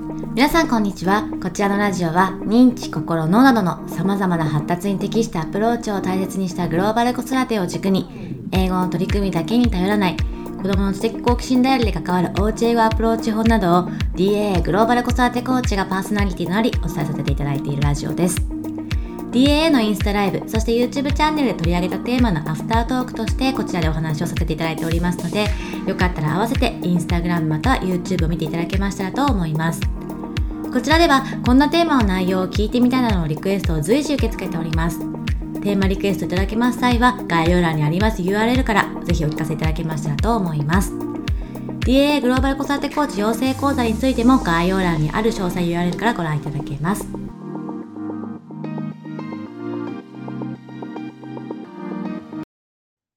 皆さんこんにちは。こちらのラジオは認知心脳などのさまざまな発達に適したアプローチを大切にしたグローバル子育てを軸に英語の取り組みだけに頼らない子どもの知的好奇心ダイヤルで関わるおうち英語アプローチ法などを DAA グローバル子育てコーチがパーソナリティとなりお伝えさせていただいているラジオです。DAA のインスタライブ、そして YouTube チャンネルで取り上げたテーマのアフタートークとしてこちらでお話をさせていただいておりますので、よかったら合わせて Instagram または YouTube を見ていただけましたらと思います。こちらではこんなテーマの内容を聞いてみたいなどのリクエストを随時受け付けております。テーマリクエストいただけます際は概要欄にあります URL からぜひお聞かせいただけましたらと思います。DAA グローバル子育てコーチ養成講座についても概要欄にある詳細 URL からご覧いただけます。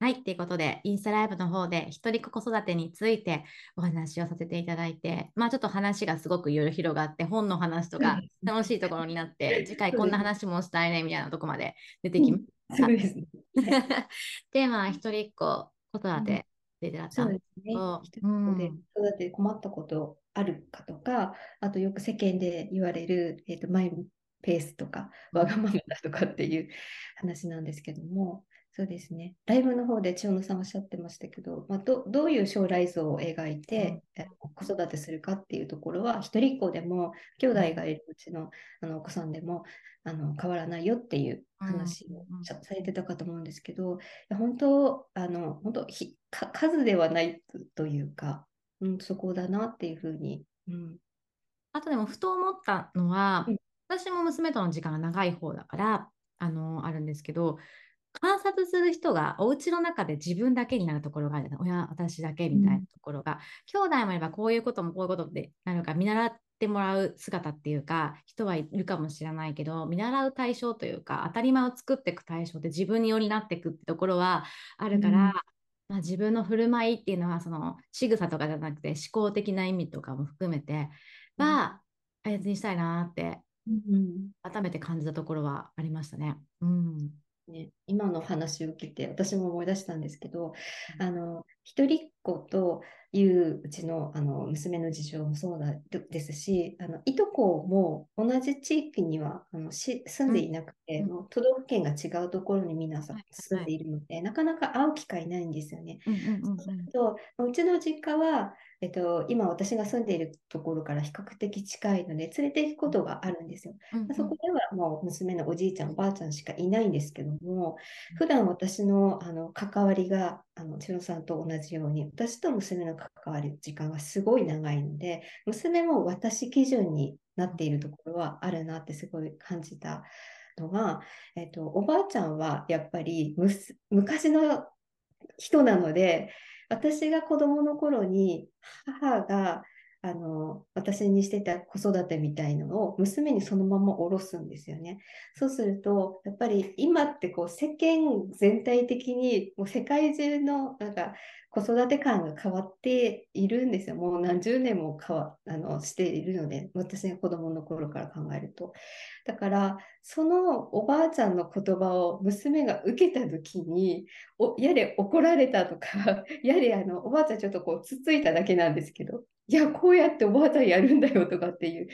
はい。ということで、インスタライブの方で、一人子育てについてお話をさせていただいて、まあちょっと話がすごくいろいろ広がって、本の話とか楽しいところになって、次回こんな話もしたいねみたいなところまで出てきました。そうですね。テーマは一人っ子子育てで出たんですね。子育て困ったことあるかとか、あとよく世間で言われる、えーと、とマイペースとか、わがままだとかっていう話なんですけども、そうですね。ライブの方で千代野さんおっしゃってましたけど、まあ、どどういう将来像を描いて、うん、子育てするかっていうところは、一人っ子でも、兄弟がいるうちのあのお子さんでもあの変わらないよっていう話をされてたかと思うんですけど、本当、あの本当ひ数ではないというか、うん、そこだなっていうふうに。うん、あとでも、ふと思ったのは、うん、私も娘との時間が長い方だから、あのあるんですけど、観察する人がお家の中で自分だけになるところがある親私だけみたいなところが、うん、兄弟もいればこういうこともこういうことでなるか見習ってもらう姿っていうか人はいるかもしれないけど見習う対象というか当たり前を作っていく対象で自分によりなっていくってところはあるから、うん、まあ、自分の振る舞いっていうのはその仕草とかじゃなくて思考的な意味とかも含めては大切にしたいなって、うん、改めて感じたところはありましたね。うんね、今の話を受けて私も思い出したんですけど、あの一人っ子といううちのあの娘の事情もそうだですしあのいとこも同じ地域にはあのし住んでい。なくて、うん、もう都道府県が違うところに皆さん住んでいるので、はい、なかなか会う機会ないんですよね。うちの実家はえっと、今私が住んでいるところから比較的近いので連れて行くことがあるんですよ。うん。うん、そこではもう娘のおじいちゃんおばあちゃんしかいないんですけども普段私のあの関わりがあの千野さんと同じように私と娘の関わる時間がすごい長いので娘も私基準になっているところはあるなってすごい感じたのが、えっと、おばあちゃんはやっぱり昔の人なので私が子供の頃に母があの私にしてた子育てみたいのを娘にそのまま下ろすんですよね。そうするとやっぱり今ってこう世間全体的にもう世界中のなんか子育て感が変わっているんですよ。もう何十年も変わあのしているので、私が子供の頃から考えると。だから、そのおばあちゃんの言葉を娘が受けた時に、おやれ怒られたとか、やれあのおばあちゃんちょっとこうつついただけなんですけど、いや、こうやっておばあちゃんやるんだよとかっていう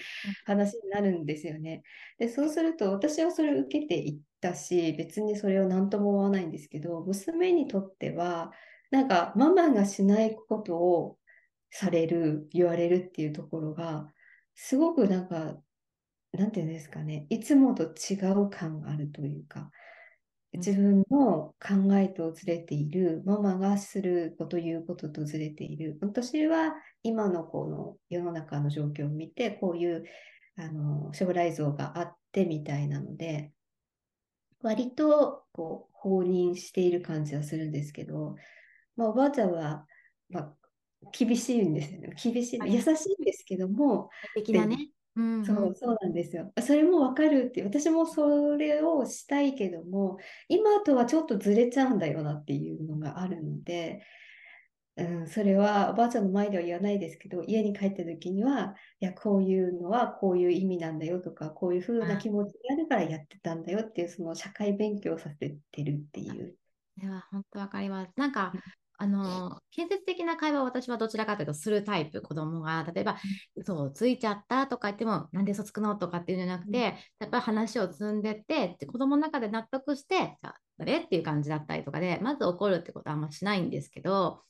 話になるんですよね。で、そうすると私はそれを受けていったし、別にそれを何とも思わないんですけど、娘にとっては、なんかママがしないことをされる、言われるっていうところが、すごくなんか、なんていうんですかね、いつもと違う感があるというか、自分の考えとずれている、ママがすること、言うこととずれている。私は今のこの世の中の状況を見て、こういうあの将来像があってみたいなので、割とこう放任している感じはするんですけど、まあ、おばあちゃんは、まあ、厳しいんですよね。厳しい、はい、優しいんですけども、的なね。うんうん、そうそうなんですよ。それもわかるって、私もそれをしたいけども、今とはちょっとずれちゃうんだよなっていうのがあるので、うん、それはおばあちゃんの前では言わないですけど、家に帰った時には、いや、こういうのはこういう意味なんだよとか、こういうふうな気持ちがあるからやってたんだよっていう、その社会勉強させてるっていう。いや、本当わかります。なんか、あの建設的な会話を私はどちらかというとするタイプ子供が例えば「嘘をついちゃった」とか言っても「なんで嘘つくの?」とかっていうんじゃなくて、やっぱり話を積んでって子供の中で納得して「じゃあ誰?」っていう感じだったりとかでまず怒るってことはあんましないんですけど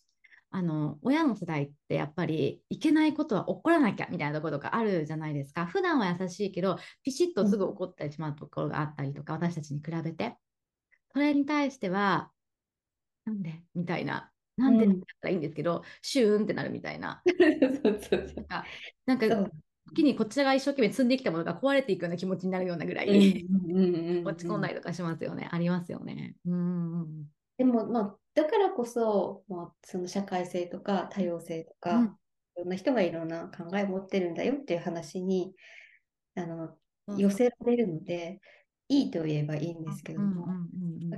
あの親の世代ってやっぱりいけないことは怒らなきゃみたいなところがあるじゃないですか普段は優しいけどピシッとすぐ怒ってしまうところがあったりとか、私たちに比べてそれに対してはなんで？みたいななんでだったらいいんですけど、シューンってなるみたいな。そうそうそう。なんか、時にこちらが一生懸命積んできたものが壊れていくような気持ちになるようなぐらい、落ち込んだりとかしますよね。ありますよね。うんでも、まあ、だからこそ、まあ、その社会性とか多様性とか、うん、いろんな人がいろんな考えを持ってるんだよっていう話にあの寄せられるので、いいと言えばいいんですけども、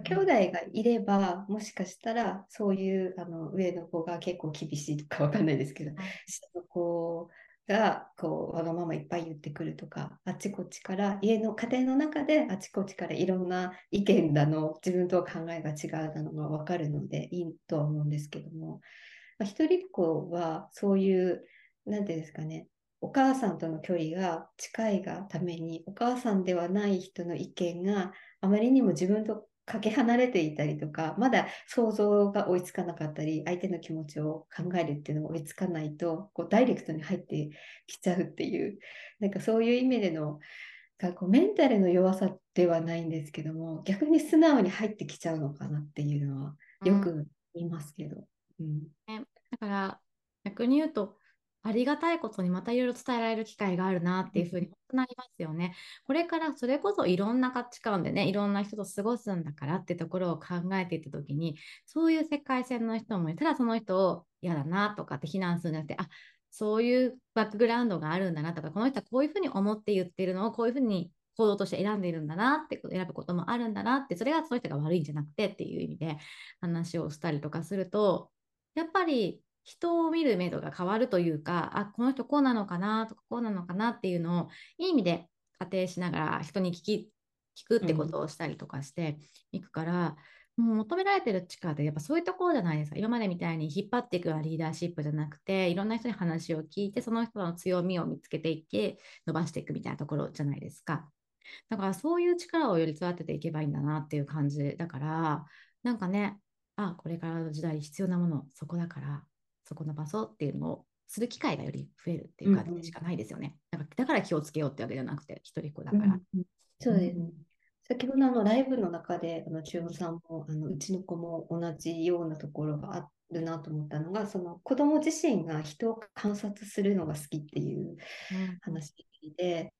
兄弟がいれば、もしかしたらそういうあの上の子が結構厳しいとかわかんないですけど、下の子がこうわがままいっぱい言ってくるとか、あっちこっちから家の家庭の中であちこちからいろんな意見だの、自分とは考えが違うだのがわかるのでいいとは思うんですけども、まあ、一人っ子はそういう、なんていうんですかね、お母さんとの距離が近いがためにお母さんではない人の意見があまりにも自分とかけ離れていたりとかまだ想像が追いつかなかったり相手の気持ちを考えるっていうのが追いつかないとこうダイレクトに入ってきちゃうっていうなんかそういう意味でのこうメンタルの弱さではないんですけども逆に素直に入ってきちゃうのかなっていうのはよく言いますけど。うん、だから逆に言うとありがたいことにまたいろいろ伝えられる機会があるなっていうふうになりますよね。これからそれこそいろんな価値観でね、いろんな人と過ごすんだからってところを考えていったときに、そういう世界線の人もいたらその人を嫌だなとかって非難するんじゃなくて、あそういうバックグラウンドがあるんだなとか、この人はこういうふうに思って言ってるのをこういうふうに行動として選んでいるんだなって選ぶこともあるんだなってそれがその人が悪いんじゃなくてっていう意味で話をしたりとかするとやっぱり人を見る目処が変わるというか、あ、この人こうなのかなとか、こうなのかなっていうのを、いい意味で仮定しながら人に聞き、聞くってことをしたりとかしていくから、うん、もう求められてる力ってやっぱそういうところじゃないですか。今までみたいに引っ張っていくようなリーダーシップじゃなくて、いろんな人に話を聞いて、その人の強みを見つけていって、伸ばしていくみたいなところじゃないですか。だからそういう力をより育てていけばいいんだなっていう感じだから、なんかね、あ、これからの時代必要なもの、そこだから、そこ伸ばそうっていうのをする機会がより増えるっていう感じでしかないですよね。うんうん、だから気をつけようってわけじゃなくて、一人っ子だから。うんうん、そうですね。先ほどあのライブの中で、あの中央さんもあのうちの子も同じようなところがあるなと思ったのが、その子供自身が人を観察するのが好きっていう話で、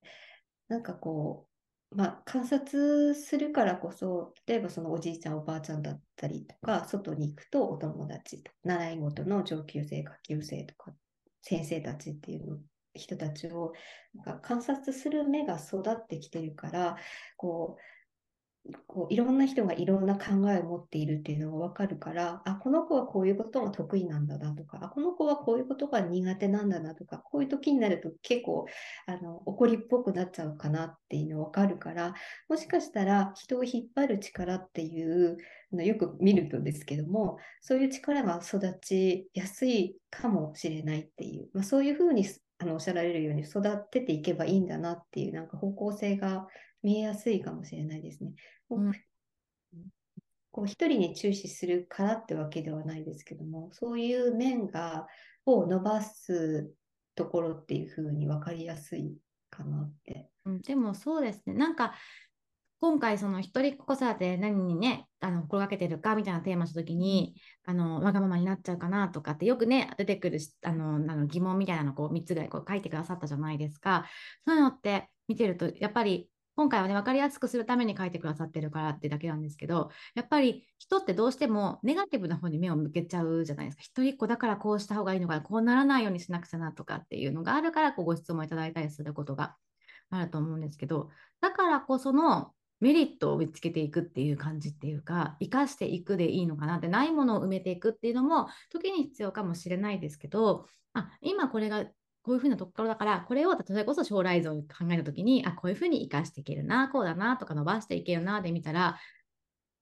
うん、なんかこう、まあ、観察するからこそ、例えばそのおじいちゃん、おばあちゃんだったりとか、外に行くとお友達と、習い事の上級生、下級生とか、先生たちっていうの人たちをなんか観察する目が育ってきてるから、こうこういろんな人がいろんな考えを持っているっていうのが分かるから、あ、この子はこういうことが得意なんだなとか、あ、この子はこういうことが苦手なんだなとか、こういう時になると結構あの怒りっぽくなっちゃうかなっていうの分かるから、もしかしたら人を引っ張る力っていうのよく見るとですけども、そういう力が育ちやすいかもしれないっていう、まあ、そういうふうにあのおっしゃられるように育てていけばいいんだなっていうなんか方向性が見えやすいかもしれないですね。うん、こう一人に注視するからってわけではないですけども、そういう面がを伸ばすところっていうふうに分かりやすいかなって。うん、でもそうですね。なんか今回その一人っ子育て何にねあの心がけてるかみたいなテーマした時にあのわがままになっちゃうかなとかってよくね出てくるあのあの疑問みたいなのをこう3つぐらいこう書いてくださったじゃないですかそういうのって見てるとやっぱり今回はね、分かりやすくするために書いてくださってるからってだけなんですけど、やっぱり人ってどうしてもネガティブな方に目を向けちゃうじゃないですか。一人っ子だからこうした方がいいのかな、こうならないようにしなくちゃなとかっていうのがあるから、こうご質問いただいたりすることがあると思うんですけど、だからこそのメリットを見つけていくっていう感じっていうか、生かしていくでいいのかなって、ないものを埋めていくっていうのも、時に必要かもしれないですけど、あ今これがこういうふうなところだから、これを例えこそ将来像を考えたときに、あ、こういうふうに生かしていけるな、こうだなとか伸ばしていけるなで見たら、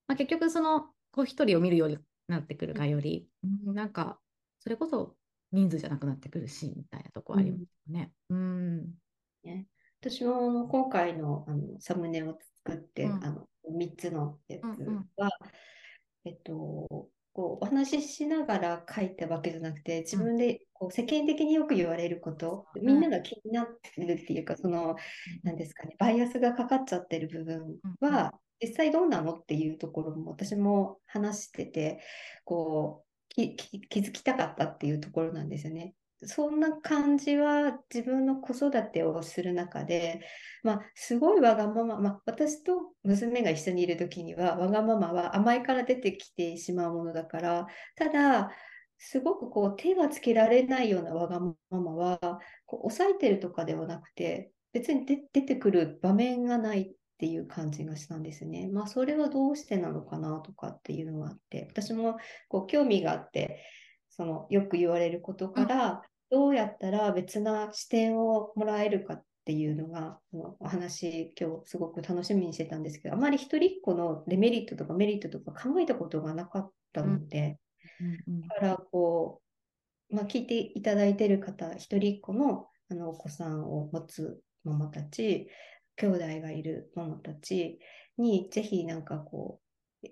まあ、結局その、こう一人を見るよりなってくるかより、うん、なんかそれこそ人数じゃなくなってくるしみたいなとこありますよね。うん、ね私も今回のあのサムネを作って、うん、あの3つのやつは、うんうん、えっと、こうお話ししながら書いたわけじゃなくて自分でこう世間的によく言われること、みんなが気になってるっていうかその何ですかねバイアスがかかっちゃってる部分は、実際どうなのっていうところも私も話しててこう気づきたかったっていうところなんですよね。そんな感じは自分の子育てをする中で、まあ、すごいわがまま、まあ、私と娘が一緒にいる時にはわがままは甘いから出てきてしまうものだからただすごくこう手がつけられないようなわがままはこう抑えてるとかではなくて別に出てくる場面がないっていう感じがしたんですね。まあそれはどうしてなのかなとかっていうのがあって私もこう興味があってそのよく言われることからどうやったら別な視点をもらえるかっていうのがお話今日すごく楽しみにしてたんですけどあまり一人っ子のデメリットとかメリットとか考えたことがなかったので、うんうん、だからこう、まあ、聞いていただいている方一人っ子のあのお子さんを持つママたち兄弟がいるママたちにぜひなんかこう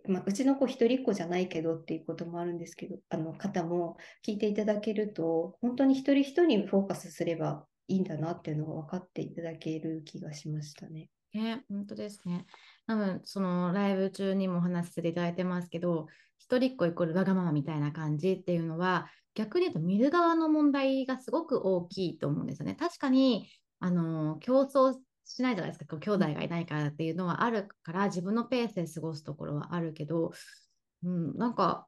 まあ、うちの子一人っ子じゃないけどっていうこともあるんですけど、あの方も聞いていただけると、本当に一人一人にフォーカスすればいいんだなっていうのが分かっていただける気がしましたね。ね、本当ですね。多分そのライブ中にもお話しさせていただいてますけど、一人っ子イコールわがままみたいな感じっていうのは、逆に言うと見る側の問題がすごく大きいと思うんですよね。確かにあの競争しないじゃないですか、こう兄弟がいないからっていうのはあるから、自分のペースで過ごすところはあるけど、うん、なんか、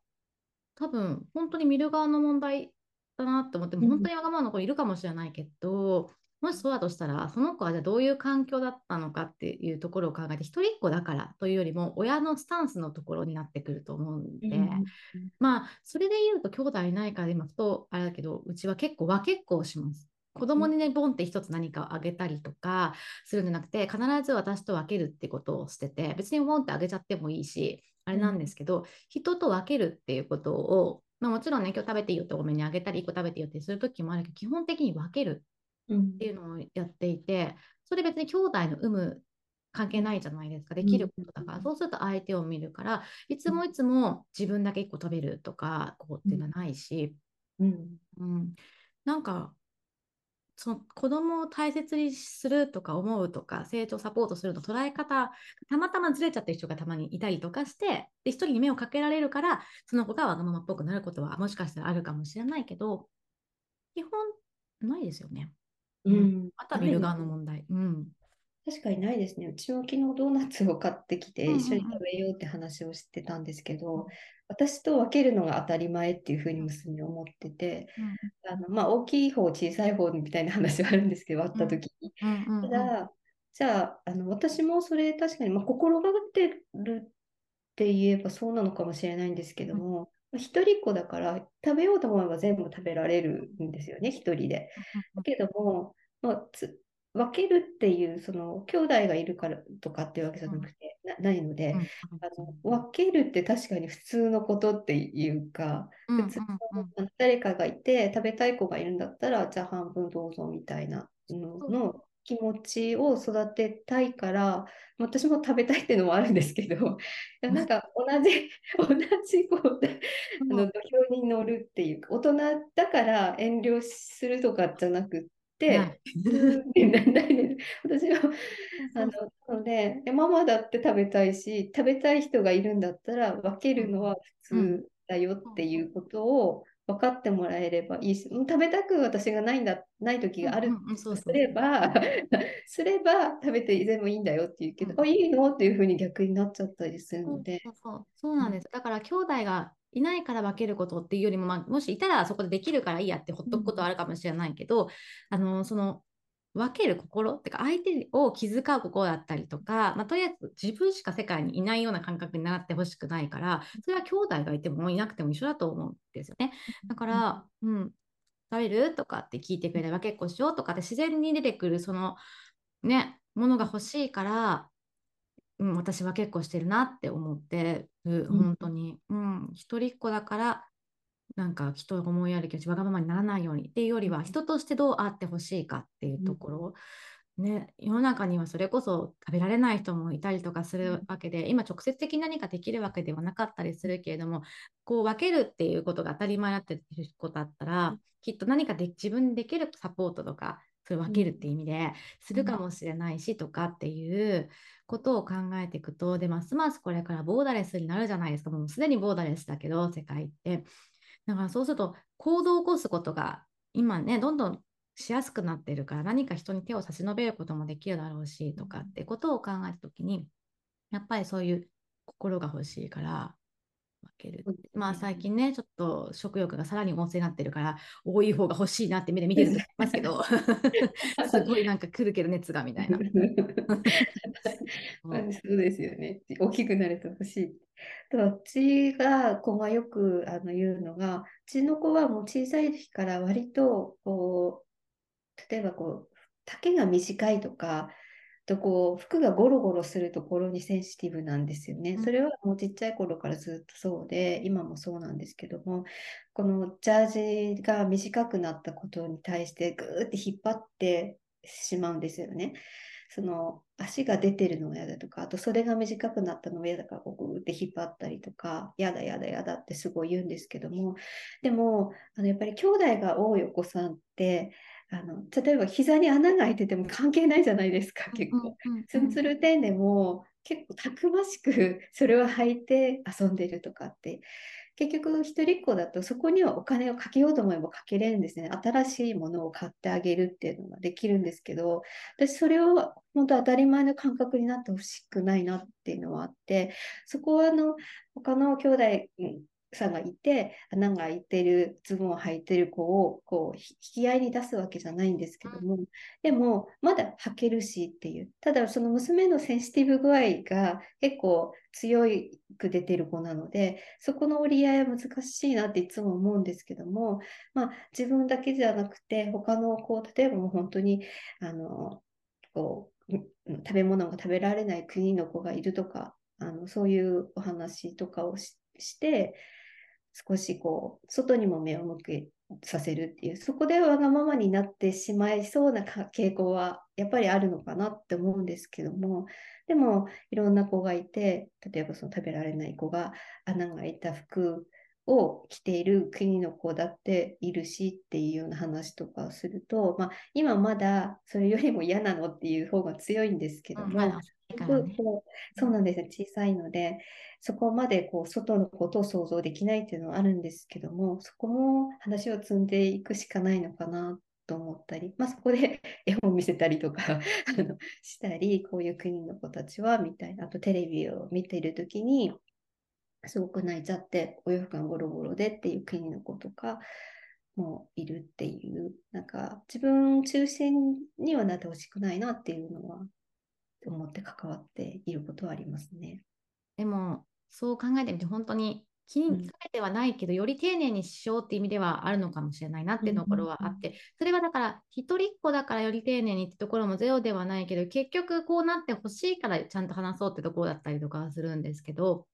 多分本当に見る側の問題だなって思って、も本当にわがままな子いるかもしれないけど、もしそうだとしたら、その子はじゃあどういう環境だったのかっていうところを考えて、一人っ子だからというよりも、親のスタンスのところになってくると思うんで、うん、まあ、それで言うと、兄弟いないから今、ふとあれだけど、うちは結構分けっこをします。子供にね、ボンって一つ何かをあげたりとかするんじゃなくて、必ず私と分けるってことをしてて、別にボンってあげちゃってもいいし、あれなんですけど、うん、人と分けるっていうことを、まあ、もちろんね、今日食べていいよって多めにあげたり、1個食べていいよってする時もあるけど、基本的に分けるっていうのをやっていて、それ別に兄弟の有無関係ないじゃないですか、できることだから、うん、そうすると相手を見るから、いつもいつも自分だけ1個食べるとか、こうっていうのはないし、うん、うん、なんかその子供を大切にするとか思うとか成長サポートするの捉え方たまたまずれちゃってる人がたまにいたりとかしてで一人に目をかけられるからその子がわがままっぽくなることはもしかしたらあるかもしれないけど基本ないですよね。うん、あとは見る側の問題。うん、確かにないですね。うちは昨日ドーナツを買ってきて一緒に食べようって話をしてたんですけど、私と分けるのが当たり前っていうふうに娘は思ってて、うん、あのまあ、大きい方小さい方みたいな話はあるんですけど割った時。に、ただじゃああの私もそれ確かに、まあ、心がけてるって言えばそうなのかもしれないんですけども、うん、一人っ子だから食べようと思えば全部食べられるんですよね一人で。だけども、まあ、分けるっていうその兄弟がいるからとかっていうわけじゃなくて、ないので、うん、あの分けるって確かに普通のことっていうか、普通の誰かがいて食べたい子がいるんだったらじゃあ半分どうぞみたいなのの気持ちを育てたいから私も食べたいっていうのもあるんですけど なんか同じ 同じこうあの土俵に乗るっていうか大人だから遠慮するとかじゃなくて。はい、私はあののでママだって食べたいし食べたい人がいるんだったら分けるのは普通だよっていうことを分かってもらえればいいし食べたく私がないんだない時がある。とすれば すれば食べて全部いいんだよって言うけど、うん、あいいの？っていうふうに逆になっちゃったりするので。そうなんです、だから兄弟がいないから分けることっていうよりも、まあ、もしいたらそこでできるからいいやってほっとくことはあるかもしれないけど、うん、あのその分ける心ってか相手を気遣う心だったりとか、まあ、とりあえず自分しか世界にいないような感覚になってほしくないからそれは兄弟がいてもいなくても一緒だと思うんですよね。だから、うん、食べるとかって聞いてくれれば結構しようとかって自然に出てくるそのねものが欲しいからうん、私は結構してるなって思ってる、本当に。うん、一人っ子だから、なんか人を思いやる気持ち、わがままにならないようにっていうよりは、人としてどうあってほしいかっていうところ、ね、世の中にはそれこそ食べられない人もいたりとかするわけで、今直接的に何かできるわけではなかったりするけれども、こう分けるっていうことが当たり前だってることだったら、きっと何かで自分でできるサポートとか、それ分けるっていう意味でするかもしれないしとかっていうことを考えていくと、で、ますますこれからボーダレスになるじゃないですか。もうすでにボーダレスだけど、世界って。だからそうすると行動を起こすことが今ね、どんどんしやすくなってるから何か人に手を差し伸べることもできるだろうしとかってことを考えた時にやっぱりそういう心が欲しいから分ける。まあ最近ね、ちょっと食欲がさらに旺盛になってるから、多い方が欲しいなって目で見てると思いますけど、すごいなんか来るけど熱がみたいな。そうですよね。大きくなると欲しい。うちが子がよくあの言うのが、うちの子はもう小さい時から割とこう、例えばこう、丈が短いとか、とこう服がゴロゴロするところにセンシティブなんですよね。それはもうちっちゃい頃からずっとそうで、今もそうなんですけども、このジャージが短くなったことに対してぐーって引っ張ってしまうんですよね。その足が出てるのが嫌だとか、あと袖が短くなったのが嫌だからこうグーって引っ張ったりとか、嫌だ嫌だ嫌だってすごい言うんですけども、でもあのやっぱり兄弟が多いお子さんって、あの例えば膝に穴が開いてても関係ないじゃないですか結構。ツンツルテンでも結構たくましくそれを履いて遊んでるとかって。結局一人っ子だとそこにはお金をかけようと思えばかけれるんですね。新しいものを買ってあげるっていうのができるんですけど私それを本当当たり前の感覚になってほしくないなっていうのはあってそこはあの他の兄弟さんがいて穴が開いてるズボンを履いてる子をこう引き合いに出すわけじゃないんですけども、でもまだ履けるしっていう。ただその娘のセンシティブ具合が結構強く出てる子なのでそこの折り合いは難しいなっていつも思うんですけども、まあ、自分だけじゃなくて他の子例えばもう本当にあのこう食べ物が食べられない国の子がいるとかあのそういうお話とかをして少しこう外にも目を向けさせるっていうそこでわがままになってしまいそうな傾向はやっぱりあるのかなって思うんですけどもでもいろんな子がいて例えばその食べられない子が穴が開いた服を着ている国の子だっているしっていうような話とかをすると、まあ、今まだそれよりも嫌なのっていう方が強いんですけども、うんね、そうなんですよ。小さいのでそこまでこう外のことを想像できないっていうのはあるんですけどもそこも話を積んでいくしかないのかなと思ったり、まあ、そこで 絵本を見せたりとかあのしたりこういう国の子たちはみたいなあとテレビを見ている時にすごく泣いちゃってお洋服がゴロゴロでっていう国の子とかもいるっていうなんか自分中心にはなってほしくないなっていうのは思って関わっていることはありますね。でもそう考えてみて本当に気にかけてはないけど、うん、より丁寧にしようっていう意味ではあるのかもしれないなっていうところはあって、それはだから一人っ子だからより丁寧にってところもゼロではないけど結局こうなってほしいからちゃんと話そうってところだったりとかするんですけど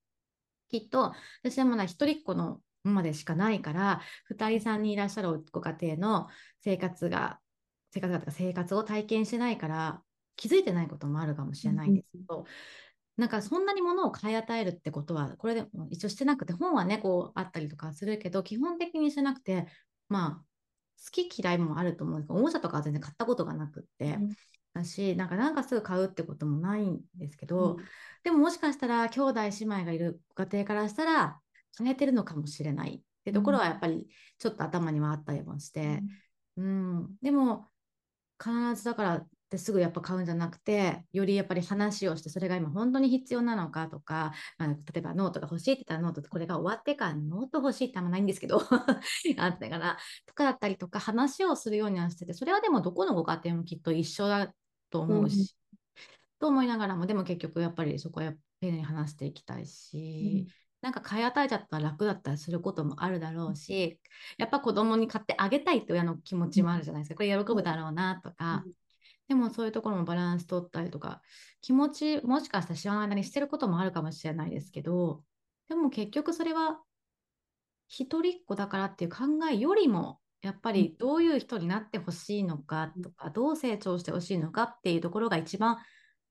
きっと私はまだ一人っ子のまでしかないから2人さんにいらっしゃるご家庭の生活が生活が生活を体験してないから気づいてないこともあるかもしれないんですけど、うん、なんかそんなに物を買い与えるってことはこれでも一応してなくて本はねこうあったりとかするけど基本的にしてなくてまあ好き嫌いもあると思うんですけどおもちゃとかは全然買ったことがなくって、うん、だしなんかなんかすぐ買うってこともないんですけど、うん、でももしかしたら兄弟姉妹がいるご家庭からしたら変えてるのかもしれないってところはやっぱりちょっと頭にはあったりもして、うん、うん、でも必ずだからってすぐやっぱ買うんじゃなくてよりやっぱり話をしてそれが今本当に必要なのかとか、まあ、例えばノートが欲しいって言ったらノートってこれが終わってからノート欲しいってあんまないんですけど あったからとかだったりとか話をするようにはしててそれはでもどこのご家庭もきっと一緒だと思うし、うん、と思いながらもでも結局やっぱりそこは丁寧に話していきたいし。うんなんか買い与えちゃったら楽だったりすることもあるだろうし、やっぱ子供に買ってあげたいって親の気持ちもあるじゃないですか。これ喜ぶだろうなとか、でもそういうところもバランス取ったりとか、気持ちもしかしたら知らない間にしてることもあるかもしれないですけど、でも結局それは一人っ子だからっていう考えよりも、やっぱりどういう人になってほしいのかとか、どう成長してほしいのかっていうところが一番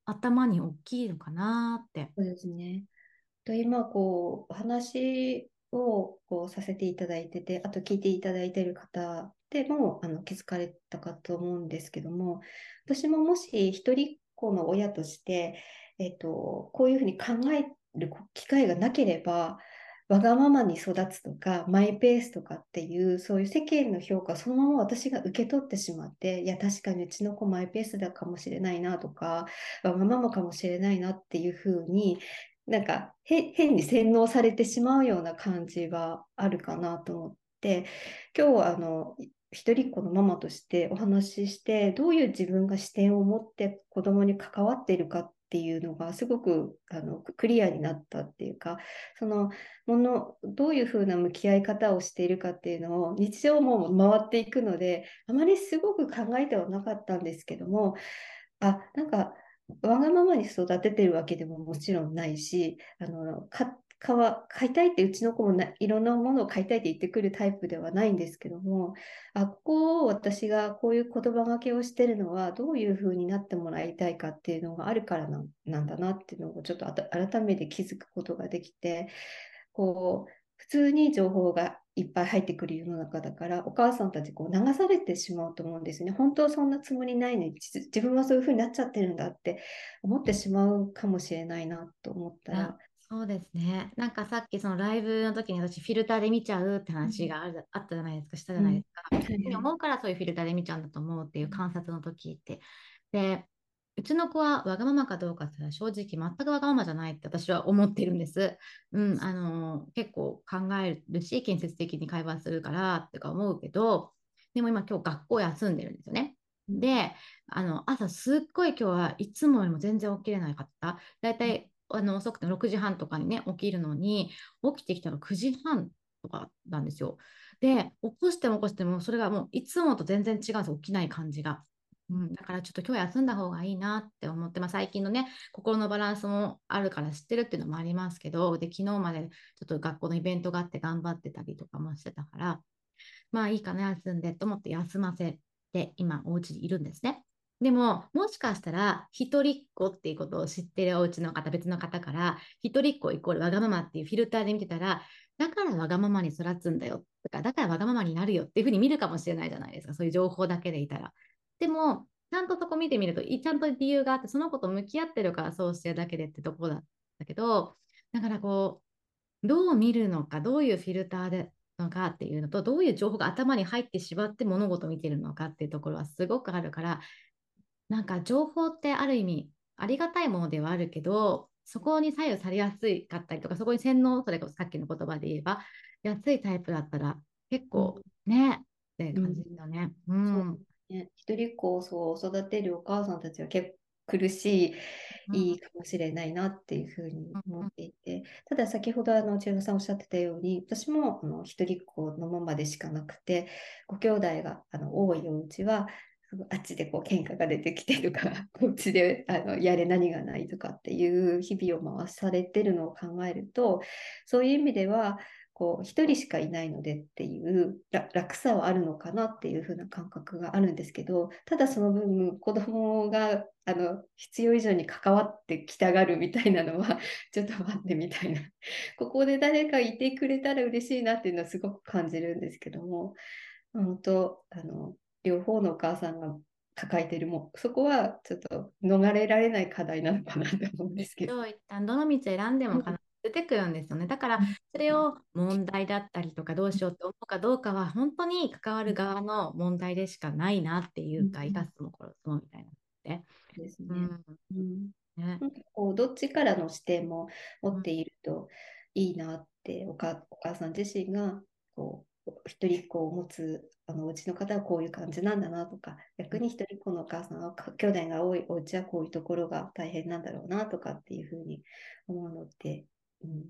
頭に大きいのかなって。そうですね。と今こうお話をこうさせていただいてて、あと聞いていただいている方でもあの気づかれたかと思うんですけども、私ももし一人っ子の親として、えっと、こういうふうに考える機会がなければ、わがままに育つとか、マイペースとかっていう、そういう世間の評価そのまま私が受け取ってしまって、いや、確かにうちの子マイペースだかもしれないなとか、わがままかもしれないなっていうふうに、なんか変に洗脳されてしまうような感じはあるかなと思って、今日はあの、一人っ子のママとしてお話しして、どういう自分が視点を持って子供に関わっているかっていうのがすごくあのクリアになったっていうか、そのもの、どういうふうな向き合い方をしているかっていうのを日常も回っていくので、あまりすごく考えてはなかったんですけども、あ、なんかわがままに育ててるわけでももちろんないし、あのか買いたいってうちの子もないろんなものを買いたいって言ってくるタイプではないんですけども、あ、ここを私がこういう言葉がけをしてるのはどういうふうになってもらいたいかっていうのがあるからななんだなっていうのをちょっと改めて気づくことができて、こう、普通に情報がいっぱい入ってくる世の中だから、お母さんたちこう流されてしまうと思うんですね。本当はそんなつもりないのに、自分はそういうふうになっちゃってるんだって思ってしまうかもしれないなと思ったら。ですね。なんかさっきそのライブの時に私フィルターで見ちゃうって話がある、あったじゃないですか、したじゃないですか。うん、思うからそういうフィルターで見ちゃうんだと思うっていう観察の時って。で、うちの子はわがままかどうかって正直全くわがままじゃないって私は思ってるんです。うん、あの結構考えるし建設的に会話するからってか思うけどでも今今日学校休んでるんですよね。であの朝すっごい今日はいつもよりも全然起きれなかった。だいたいあの遅くて6時半とかにね起きるのに起きてきたら9時半とかなんですよ。で起こしても起こしてもそれがもういつもと全然違うんです起きない感じが。うん、だからちょっと今日休んだ方がいいなって思って、まあ、最近のね、心のバランスもあるから知ってるっていうのもありますけど、で、昨日までちょっと学校のイベントがあって頑張ってたりとかもしてたから、まあいいかな、休んでと思って休ませて、今お家にいるんですね。でも、もしかしたら、一人っ子っていうことを知ってるお家の方、別の方から、一人っ子イコールわがままっていうフィルターで見てたら、だからわがままに育つんだよとか、だからわがままになるよっていうふうに見るかもしれないじゃないですか、そういう情報だけでいたら。でも、ちゃんとそこ見てみると、ちゃんと理由があって、その子と向き合ってるからそうしてるだけでってところだったけど、だからこう、どう見るのか、どういうフィルターでのかっていうのと、どういう情報が頭に入ってしまって物事を見てるのかっていうところはすごくあるから、なんか情報ってある意味ありがたいものではあるけど、そこに左右されやすかったりとか、そこに洗脳、それこそさっきの言葉で言えば、安いタイプだったら結構ね、うん、って感じだよね。うん、うんね、一人っ子をそう育てるお母さんたちは結構苦しい、いいかもしれないなっていうふうに思っていて、ただ先ほどあの千代さんおっしゃってたように、私もあの一人っ子のままでしかなくて、ご兄弟があの多いお家は、あっちでこう喧嘩が出てきてるから こっちであのやれ何がないとかっていう日々を回されてるのを考えるとそういう意味ではこう一人しかいないのでっていう楽さはあるのかなっていう風な感覚があるんですけどただその分子供があの必要以上に関わってきたがるみたいなのは ちょっと待ってみたいな。ここで誰かいてくれたら嬉しいなっていうのはすごく感じるんですけども本当あの両方のお母さんが抱えてるもそこはちょっと逃れられない課題なのかなと思うんですけど。一旦どの道選んでも必出てくるんですよね。だからそれを問題だったりとかどうしようって思うかどうかは本当に関わる側の問題でしかないなっていうか、生かすも殺すもみたいな。ですね。うんね、こうどっちからの視点も持っているといいなってお母お母さん自身がこう一人っ子を持つあのうちの方はこういう感じなんだなとか逆に一人っ子のお母さんは兄弟が多いお家はこういうところが大変なんだろうなとかっていうふうに思うのってうん、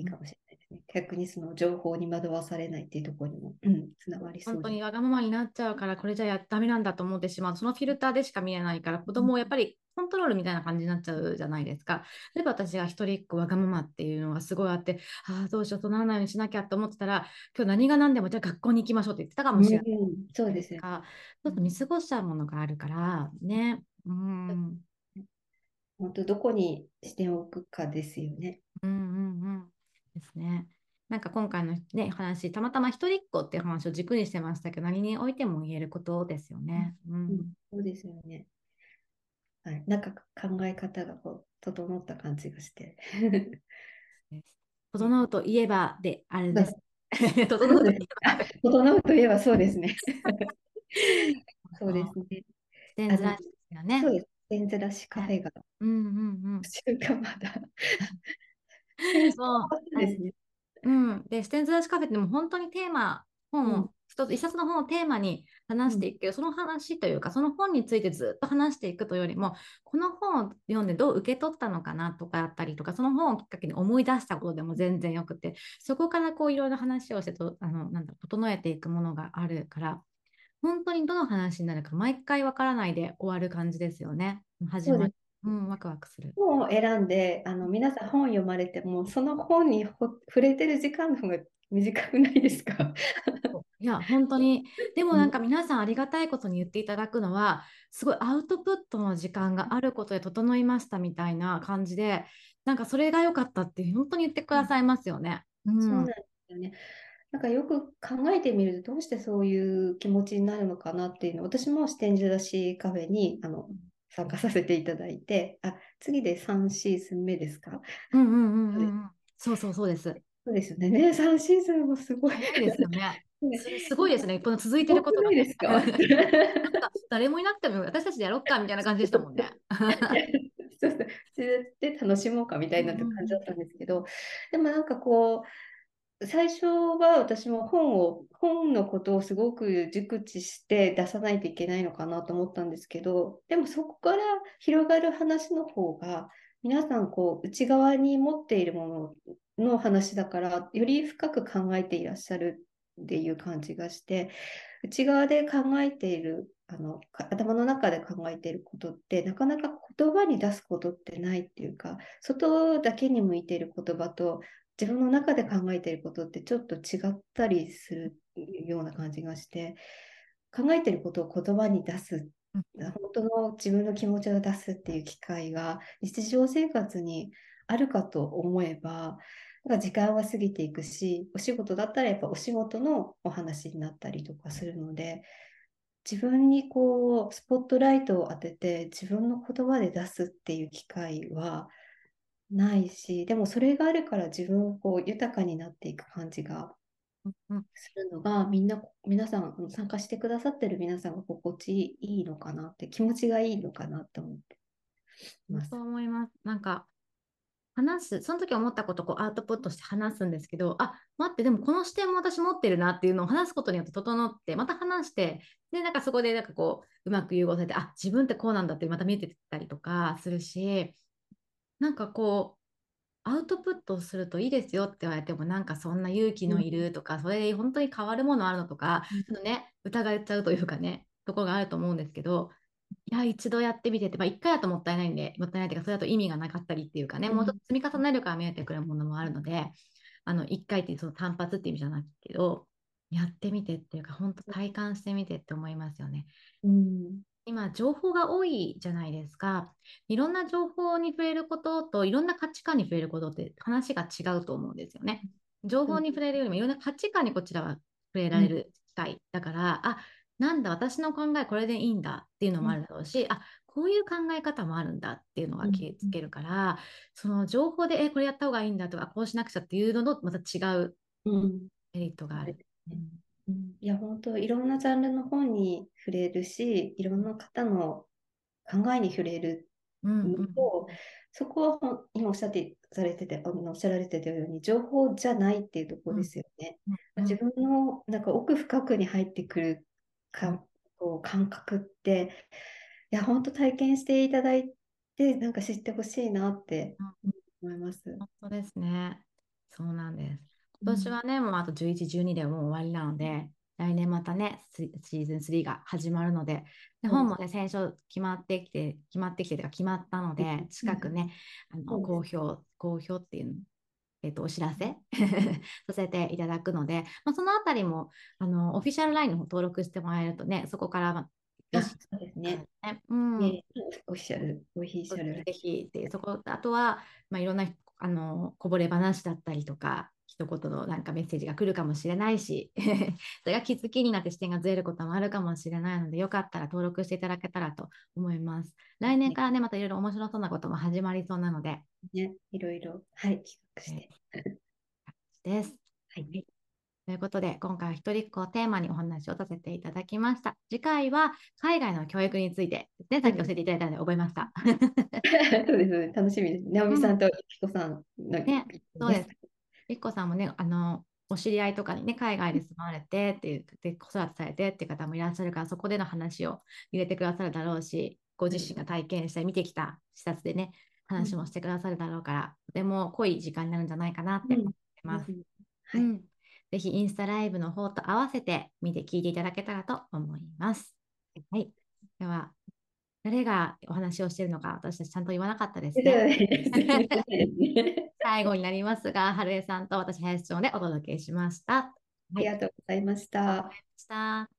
いいかもしれないですね。逆にその情報に惑わされないっていうところにも、うん、つながりそう本当にわがままになっちゃうからこれじゃやダメなんだと思ってしまうそのフィルターでしか見えないから子供をやっぱりコントロールみたいな感じになっちゃうじゃないですか。例えば私が一人っ子わがままっていうのがすごいあってああどうしようとならないようにしなきゃと思ってたら今日何が何でもじゃあ学校に行きましょうって言ってたかもしれない。うん、そうですよ。ちょっと見過ごしちゃうものがあるからね。うん本当どこに視点を置くかですよね。うんうんうん。ですね。なんか今回のね、話、たまたま一人っ子っていう話を軸にしてましたけど、何においても言えることですよね。うん、うん、そうですよね。はい、なんか考え方がこう整った感じがして。整うといえばであれです。整うといえば。整うといえばそうですね。そうですね。スずらしですよね。そうです。ステンずらしカフェが。うんうんうん。まだ。そうですね。うん。で、ステンずらしカフェっても本当にテーマ、本を、一つ、一冊の本をテーマに話していくけど、うん、その話というか、その本についてずっと話していくというよりも、この本を読んでどう受け取ったのかなとかあったりとか、その本をきっかけに思い出したことでも全然よくて、そこからこういろいろ話をしてと、あの、なんだ整えていくものがあるから、本当にどの話になるか毎回わからないで終わる感じですよね。始まる。うん、ワクワクする。本を選んで、あの皆さん本読まれても、その本に触れてる時間の方が短くないですか？いや、本当に。でもなんか皆さんありがたいことに言っていただくのは、すごいアウトプットの時間があることで整いましたみたいな感じで、なんかそれが良かったって本当に言ってくださいますよね。うん、そうなんですよね。なんかよく考えてみると、どうしてそういう気持ちになるのかなっていうの私も視点じだしカフェにあの参加させていただいて、あ次で3シーズン目ですか？うんうんうんうん、そうそうそうです。そうですよね。ね3シーズンもすごい。ですよね。すごいですね。この続いてることが。ですか？誰もいなくても私たちでやろうかみたいな感じでしたもんね。そうそうで楽しもうかみたいな感じだったんですけど、でもなんかこう、最初は私も本を、本のことをすごく熟知して出さないといけないのかなと思ったんですけど、でもそこから広がる話の方が、皆さんこう内側に持っているものの話だから、より深く考えていらっしゃるっていう感じがして、内側で考えている、あの頭の中で考えていることって、なかなか言葉に出すことってないっていうか、外だけに向いている言葉と自分の中で考えていることってちょっと違ったりするような感じがして考えていることを言葉に出す本当の自分の気持ちを出すっていう機会が日常生活にあるかと思えば時間は過ぎていくしお仕事だったらやっぱお仕事のお話になったりとかするので自分にこうスポットライトを当てて自分の言葉で出すっていう機会はないし、でもそれがあるから自分こう豊かになっていく感じがするのが、みんな、皆さん、参加してくださってる皆さんが心地いいのかなって、気持ちがいいのかなって思ってます。そう思います。なんか、話す、その時思ったことをこうアウトプットして話すんですけど、あ、待って、でもこの視点も私持ってるなっていうのを話すことによって整って、また話して、で、なんかそこでなんかこう、うまく融合されて、あ、自分ってこうなんだってまた見えてたりとかするし、なんかこう、アウトプットするといいですよって言われても、なんかそんな勇気のいるとか、それで本当に変わるものあるのとか、ちょっとね、疑っちゃうというかね、ところがあると思うんですけど、いや、一度やってみてって、まあ、1回だともったいないんで、もったいないというか、それだと意味がなかったりっていうかね、もうちょっと積み重ねるから見えてくるものもあるので、あの1回ってその単発っていう意味じゃないけど、やってみてっていうか、本当体感してみてって思いますよね。うん、今、情報が多いじゃないですか。いろんな情報に触れることと、いろんな価値観に触れることって話が違うと思うんですよね。情報に触れるよりも、いろんな価値観にこちらは触れられる機会、だから、あなんだ、私の考えこれでいいんだっていうのもあるだろうし、あこういう考え方もあるんだっていうのが気つけるから、その情報で、え、これやった方がいいんだとか、こうしなくちゃっていうのとまた違うメリットがある。うんうん、いや、本当、いろんなジャンルの本に触れるし、いろんな方の考えに触れるのと、うん、そこは今おっしゃってされてて、あのおっしゃられてたように、情報じゃないっていうところですよね。うん、自分のなんか奥深くに入ってくるかこう感覚って、いや、本当体験していただいて、なんか知ってほしいなって思います。本当ですね。そうなんです。今年はね、もうあと11、12でもう終わりなので、来年またね、シーズン3が始まるので、で本もね、先週決まってきて、決まってきてとか決まったので、近くね、あの公表、公表っていうの、えっと、お知らせ？させていただくので、まあ、そのあたりもあのオフィシャル LINE の方登録してもらえるとね、そこから、まあ、そうですね。うん、オフィシャル、オフィシャル。ぜひっていう、そこ、あとは、まあ、いろんなあのこぼれ話だったりとか、一言のなんかメッセージが来るかもしれないし それが気づきになって視点がずれることもあるかもしれないのでよかったら登録していただけたらと思います。来年からねまたいろいろ面白そうなことも始まりそうなので。ね、いろいろ、はい、企画して。です。はい。ということで、今回は一人っ子をテーマにお話をさせていただきました。次回は海外の教育についてね、さっき教えていただいたので覚えました。そうですね、楽しみです。直美さんとゆきこさんの、ね、そうです。ゆきこさんもね、あの、お知り合いとかにね、海外で住まわれてっていう、で子育てされてっていう方もいらっしゃるから、そこでの話を入れてくださるだろうし、ご自身が体験して見てきた視察でね、話もしてくださるだろうから、とても濃い時間になるんじゃないかなって思ってます。ぜひインスタライブの方と合わせて見て聞いていただけたらと思います。はい。では、誰がお話をしているのか、私たちちゃんと言わなかったですね。最後になりますが、春江さんと私、林町でお届けしました。ありがとうございました。ありがとうございました。